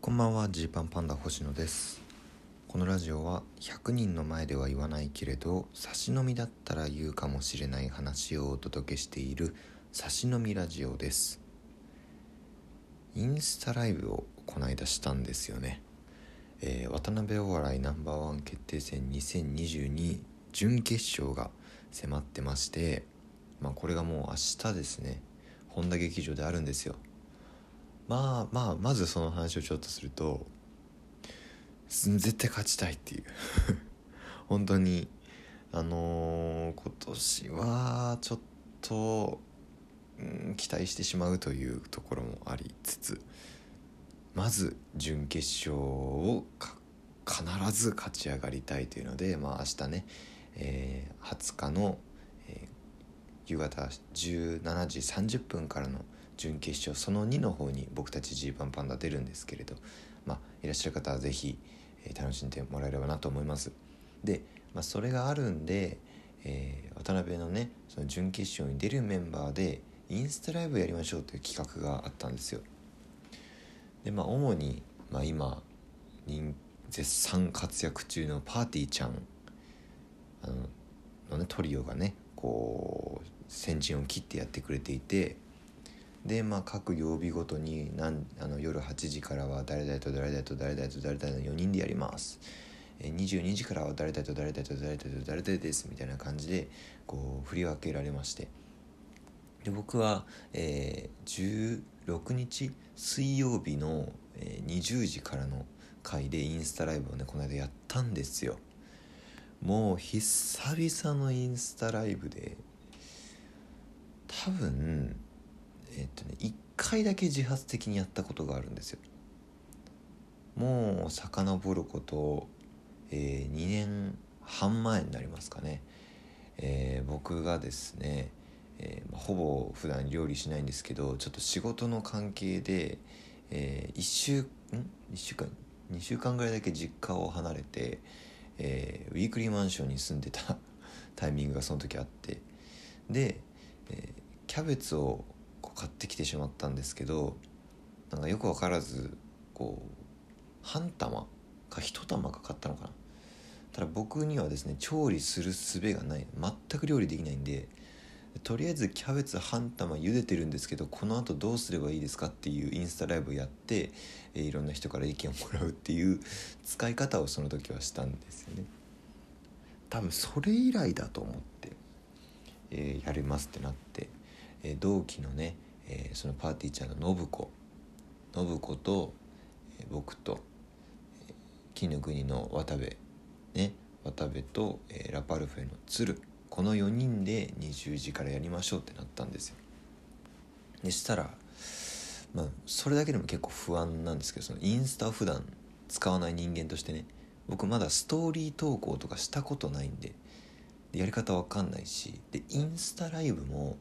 こんばんはジーパンパンダ星野です。このラジオは100人の前では言わないけれど差し飲みだったら言うかもしれない話をお届けしている差し飲みラジオです。インスタライブをこないだしたんですよね、えー、渡辺お笑いナンバーワン決定戦2022準決勝が迫ってましてまあこれがもう明日ですね。本田劇場であるんですよ。まあまあまずその話をちょっとすると絶対勝ちたいっていう。本当にあのー、今年はちょっと、うん、期待してしまうというところもありつつまず準決勝を必ず勝ち上がりたいというのでまあ明日ね、えー、20日の、えー、夕方17時30分からの「準決勝その2の方に僕たちジーパンパンダ出るんですけれど、まあ、いらっしゃる方は是非、えー、楽しんでもらえればなと思います。で、まあ、それがあるんで、えー、渡辺のねその準決勝に出るメンバーでインスタライブやりましょうという企画があったんですよ。でまあ主に、まあ、今絶賛活躍中のパーティーちゃんあののねトリオがねこう先陣を切ってやってくれていてで、まあ、各曜日ごとになんあの夜8時からは誰々と誰々と誰々と誰々の4人でやります。22時からは誰々と誰々と誰々と誰々ですみたいな感じでこう振り分けられましてで僕は、えー、16日水曜日の、えー、20時からの回でインスタライブをねこの間やったんですよもう久々のインスタライブで多分えっとね1回だけ自発的にやったことがあるんですよ。もう遡ること、えー、2年半前になりますかね、えー、僕がですね、えー、ほぼ普段料理しないんですけどちょっと仕事の関係で、えー、1週ん？1週間？2週間ぐらいだけ実家を離れて、えー、ウィークリーマンションに住んでた タイミングがその時あって。で、えー、キャベツを買ってきてしまったんですけどなんかよく分からずこう半玉か1玉か買ったのかな。ただ僕にはですね調理する術がない。全く料理できないんでとりあえずキャベツ半玉茹でてるんですけどこのあとどうすればいいですかっていうインスタライブをやって、えー、いろんな人から意見をもらうっていう使い方をその時はしたんですよね。多分それ以来だと思って、えー、やりますってなって、えー、同期のねえー、そのパーティーちゃんの信子。信子と、えー、僕と、えー、金の国の渡部ね。渡部と、えー、ラパルフェの鶴。この4人で20時からやりましょうってなったんですよ。でしたらまあそれだけでも結構不安なんですけどそのインスタを普段使わない人間としてね。僕まだストーリー投稿とかしたことないんで。でやり方わかんないし。でインスタライブも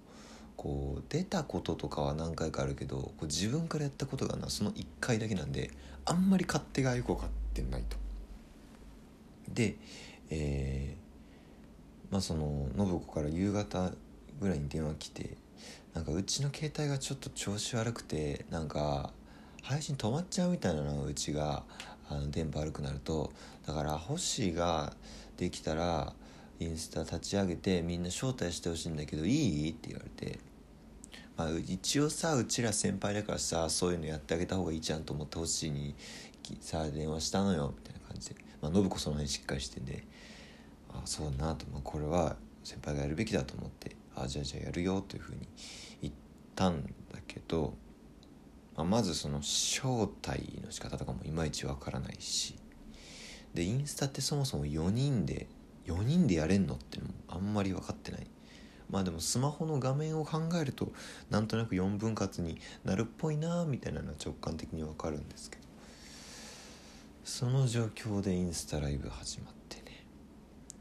こう出たこととかは何回かあるけどこう自分からやったことがなその1回だけなんであんまり勝手がよく分かってないと。で、えー、まあその信子から夕方ぐらいに電話来てなんかうちの携帯がちょっと調子悪くてなんか配信止まっちゃうみたいなのうちがあの電波悪くなるとだから星ができたらインスタ立ち上げてみんな招待してほしいんだけどいい？って言われてまあ、一応さうちら先輩だからさそういうのやってあげた方がいいじゃんと思ってほしいにさ電話したのよみたいな感じで、まあ、信子その辺しっかりしてんであそうなと、まあ、これは先輩がやるべきだと思ってあじゃあじゃあやるよというふうに言ったんだけど、まあ、まずその招待の仕方とかもいまいちわからないし。でインスタってそもそも4人で4人でやれんのってあんまり分かってない。まあでもスマホの画面を考えるとなんとなく4分割になるっぽいなみたいなのは直感的にわかるんですけど。その状況でインスタライブ始まってね。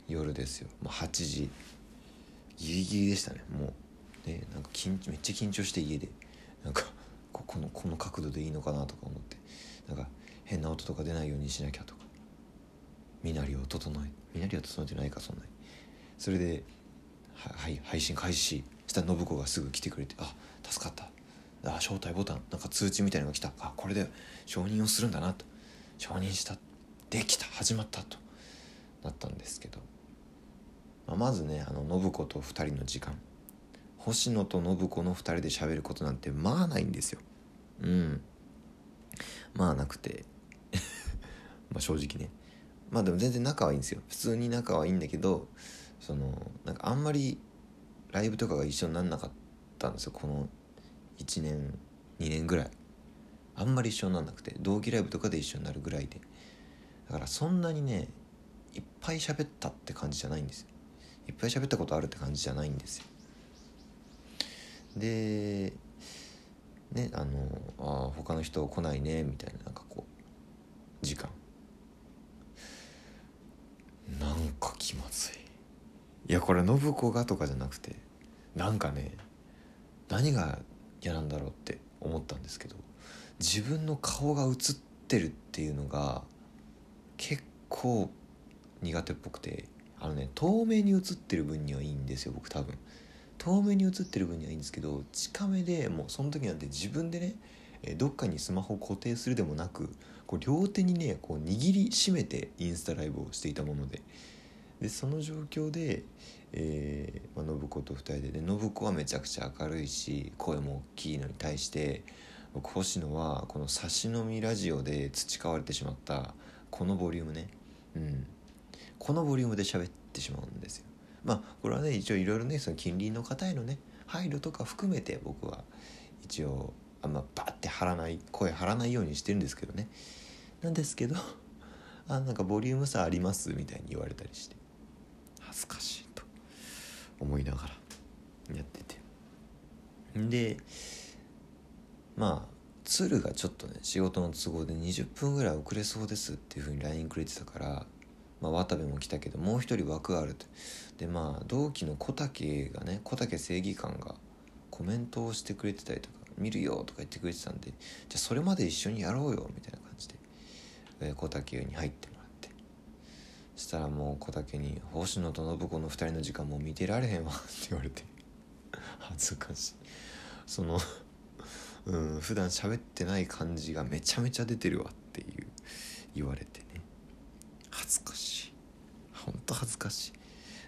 夜ですよ。もう8時。ギリギリでしたね。もう。ねなんか緊めっちゃ緊張して家で。なんかここのこの角度でいいのかなとか思って。なんか変な音とか出ないようにしなきゃとか。身なりを整え身なりは整えてないかそんなに。それではい配信開始したら信子がすぐ来てくれてあ助かった。あ招待ボタンなんか通知みたいなのが来た。あこれで承認をするんだなと。承認した。できた。始まった。と。なったんですけど、まあ、まずねあの信子と2人の時間。星野と信子の2人で喋ることなんてまあないんですよ。うん。まあなくて。まあ正直ね。まあでも全然仲はいいんですよ。普通に仲はいいんだけどそのなんかあんまりライブとかが一緒になんなかったんですよ。この1年2年ぐらい。あんまり一緒になんなくて同期ライブとかで一緒になるぐらいで。だからそんなにねいっぱい喋ったって感じじゃないんですよ。いっぱい喋ったことあるって感じじゃないんですよ。でねあのあ他の人来ないねみたいななんかこう時間なんか気まずい。いやこれ信子がとかじゃなくてなんかね何が嫌なんだろうって思ったんですけど自分の顔が映ってるっていうのが結構苦手っぽくてあのね透明に映ってる分にはいいんですよ僕多分。透明に映ってる分にはいいんですけど近めでもうその時なんて自分でねどっかにスマホを固定するでもなくこう両手にねこう握りしめてインスタライブをしていたものででその状況で、えーまあ、信子と2人でで信子はめちゃくちゃ明るいし声も大きいのに対して僕星野はこの差し飲みラジオで培われてしまったこのボリュームね、うん、このボリュームで喋ってしまうんですよ。まあこれはね一応いろいろねその近隣の方へのね配慮とか含めて僕は一応あんまバッて張らない声張らないようにしてるんですけどね。なんですけどあなんかボリューム差ありますみたいに言われたりして。ずかしいと思いながらやってて。でまあ鶴がちょっとね仕事の都合で20分ぐらい遅れそうですっていうふうに LINE くれてたからまあ、渡部も来たけどもう一人枠があると。でまあ同期の小竹がね小竹正義感がコメントをしてくれてたりとか見るよとか言ってくれてたんでじゃあそれまで一緒にやろうよみたいな感じで、え、小竹に入って。したらもう小竹に「星野と信子の2人の時間も見てられへんわ」って言われて。恥ずかしい。そのうん普段喋ってない感じがめちゃめちゃ出てるわっていう言われてね。恥ずかしい。ほんと恥ずかしい。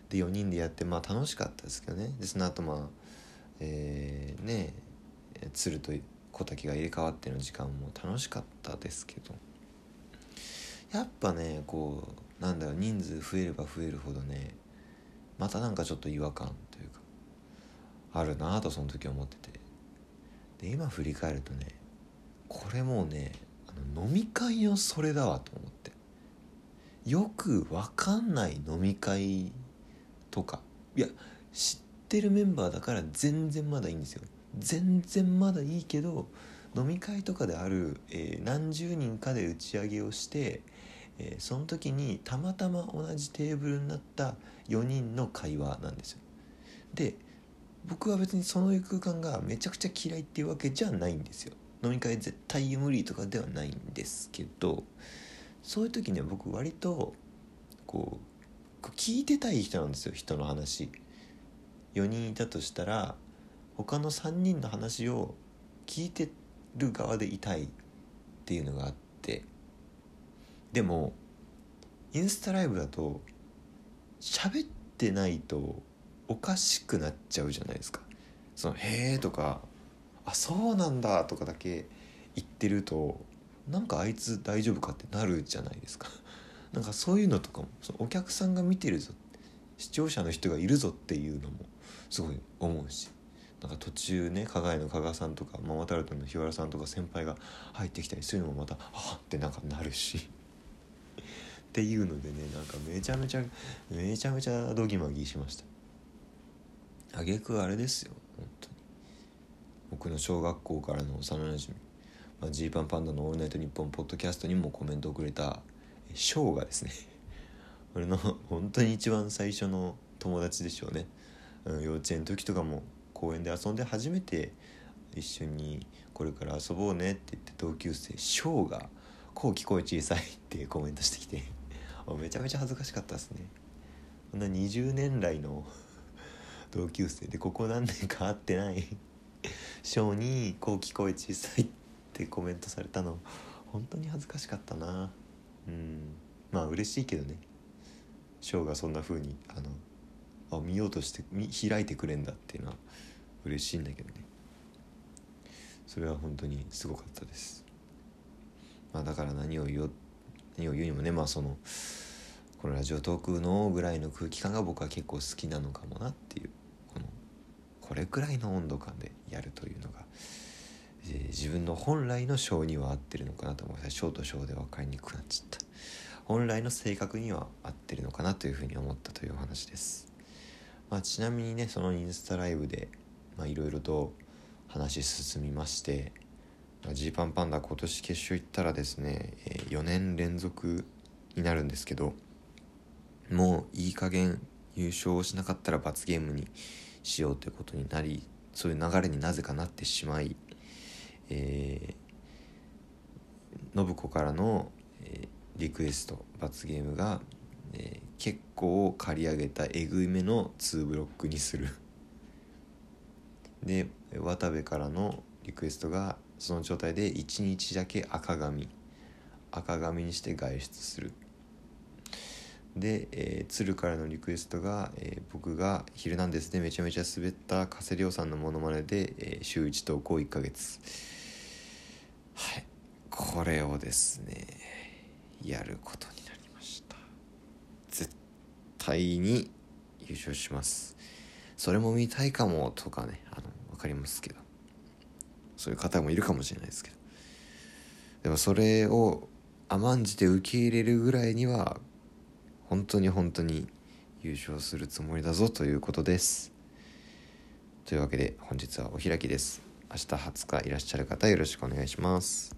で4人でやってまあ楽しかったですけどね。でその後まあえー、ね鶴と小滝が入れ替わっての時間も楽しかったですけど。やっぱねこうなんだろう人数増えれば増えるほどねまたなんかちょっと違和感というかあるなとその時思ってて。で今振り返るとねこれもうねあの飲み会のそれだわと思って。よくわかんない飲み会とかいや知ってるメンバーだから全然まだいいんですよ。全然まだいいけど飲み会とかである、えー、何十人かで打ち上げをして、えー、その時にたまたま同じテーブルになった4人の会話なんですよ。で僕は別にその空間がめちゃくちゃ嫌いっていうわけじゃないんですよ。飲み会絶対無理とかではないんですけどそういう時に僕割とこう聞いてたい人なんですよ人の話。4人いたとしたら他の3人の話を聞いてる側でいたいっていうのがあって。でもインスタライブだと喋ってないとおかしくなっちゃうじゃないですか。その「へえ」とか「あそうなんだ」とかだけ言ってるとなんかあいつ大丈夫かってなるじゃないですか なんかそういうのとかもそのお客さんが見てるぞ視聴者の人がいるぞっていうのもすごい思うしなんか途中ね加賀屋の加賀さんとかママタルトの日原さんとか先輩が入ってきたりするのもまたあってなんかなるしっていうのでねなんかめちゃめちゃめちゃめちゃドギマギしました。あげくあれですよ本当に。僕の小学校からの幼なじみまあ、パンパンダの「オールナイトニッポン」ポッドキャストにもコメントをくれたショーがですね。俺の本当に一番最初の友達でしょうね、うん、幼稚園の時とかも公園で遊んで初めて一緒にこれから遊ぼうねって言って同級生ショーが「こう聞こえ小さい」ってコメントしてきて。めちゃめちゃ恥ずかしかったですね。こんな20年来の 同級生。でここ何年か会ってない ショーに「後期声小さい」ってコメントされたの。本当に恥ずかしかったな。うん。まあ嬉しいけどね。ショーがそんな風にあのあ見ようとして見開いてくれんだっていうのは嬉しいんだけどね。それは本当にすごかったです。まあだから何を言う何を言うにもねまあそのこのラジオトークのぐらいの空気感が僕は結構好きなのかもなっていうこのこれくらいの温度感でやるというのが、えー、自分の本来の性には合ってるのかなと思います。小と小で分かりにくくなっちゃった。本来の性格には合ってるのかなというふうに思ったというお話です、まあ、ちなみにねそのインスタライブでいろいろと話進みましてジーパンパンダ今年決勝行ったらですねえ4年連続になるんですけどもういい加減優勝しなかったら罰ゲームにしようということになりそういう流れになぜかなってしまい、えー、信子からの、えー、リクエスト罰ゲームが、えー、結構刈り上げたえぐいめの2ブロックにする。で渡部からのリクエストがその状態で1日だけ赤髪。赤髪にして外出する。で、えー、鶴からのリクエストが、えー、僕が「ヒルナンデス」でめちゃめちゃ滑った加瀬亮さんのモノマネで、えー、週1投稿1ヶ月はい。これをですねやることになりました。絶対に優勝します。それも見たいかもとかねあの分かりますけど。そういう方もいるかもしれないですけど。でもそれを甘んじて受け入れるぐらいには本当に本当に優勝するつもりだぞということです。というわけで本日はお開きです。明日20日いらっしゃる方よろしくお願いします。